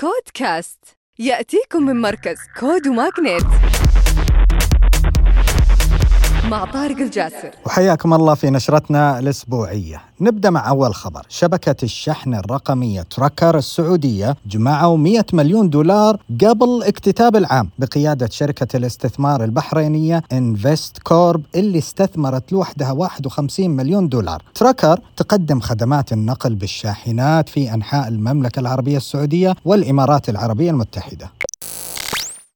CODEcast. يأتيكم من مركز CODE و MAGNiTT مع طارق الجاسر. وحياكم الله في نشرتنا الأسبوعية. نبدأ مع أول خبر. شبكة الشحن الرقمية TruKKer السعودية جمعوا 100 مليون دولار قبل اكتتاب العام بقيادة شركة الاستثمار البحرينية Investcorp اللي استثمرت لوحدها 51 مليون دولار. TruKKer تقدم خدمات النقل بالشاحنات في أنحاء المملكة العربية السعودية والإمارات العربية المتحدة.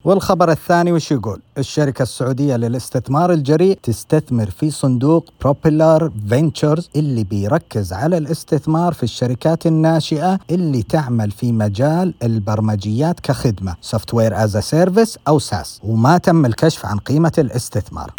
والخبر الثاني وش يقول؟ الشركة السعودية للاستثمار الجريء تستثمر في صندوق Propeller Ventures اللي بيركز على الاستثمار في الشركات الناشئة اللي تعمل في مجال البرمجيات كخدمة software as service أو SaaS وما تم الكشف عن قيمة الاستثمار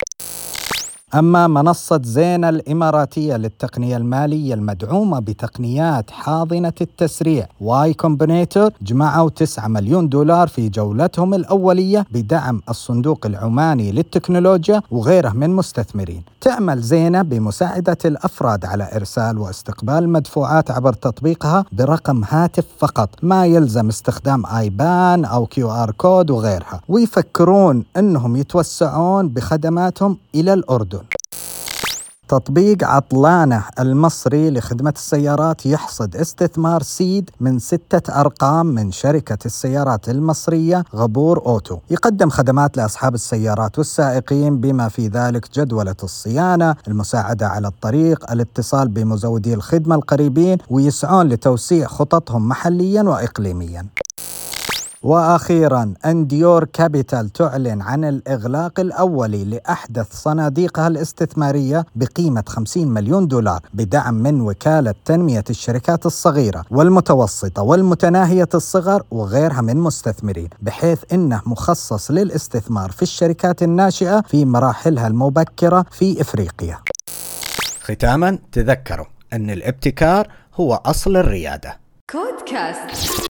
أما منصة زينة الإماراتية للتقنية المالية المدعومة بتقنيات حاضنة التسريع Y Combinator جمعوا 9 مليون دولار في جولتهم الأولية بدعم الصندوق العماني للتكنولوجيا وغيره من مستثمرين. تعمل زينة بمساعدة الأفراد على إرسال واستقبال مدفوعات عبر تطبيقها برقم هاتف فقط ما يلزم استخدام IBAN أو QR code وغيرها. ويفكرون أنهم يتوسعون بخدماتهم إلى الأردن. تطبيق عطلانة المصري لخدمة السيارات يحصد استثمار seed من ستة أرقام من شركة السيارات المصرية غبور Auto. يقدم خدمات لأصحاب السيارات والسائقين بما في ذلك جدولة الصيانة المساعدة على الطريق الاتصال بمزودي الخدمة القريبين ويسعون لتوسيع خططهم محليا وإقليميا. وأخيرا Endure Capital تعلن عن الإغلاق الاولي لأحدث صناديقها الاستثمارية بقيمة 50 مليون دولار بدعم من وكالة تنمية الشركات الصغيرة والمتوسطة والمتناهية الصغر وغيرها من مستثمرين بحيث إنه مخصص للاستثمار في الشركات الناشئة في مراحلها المبكرة في إفريقيا. ختاما تذكروا أن الابتكار هو أصل الريادة. كودكاست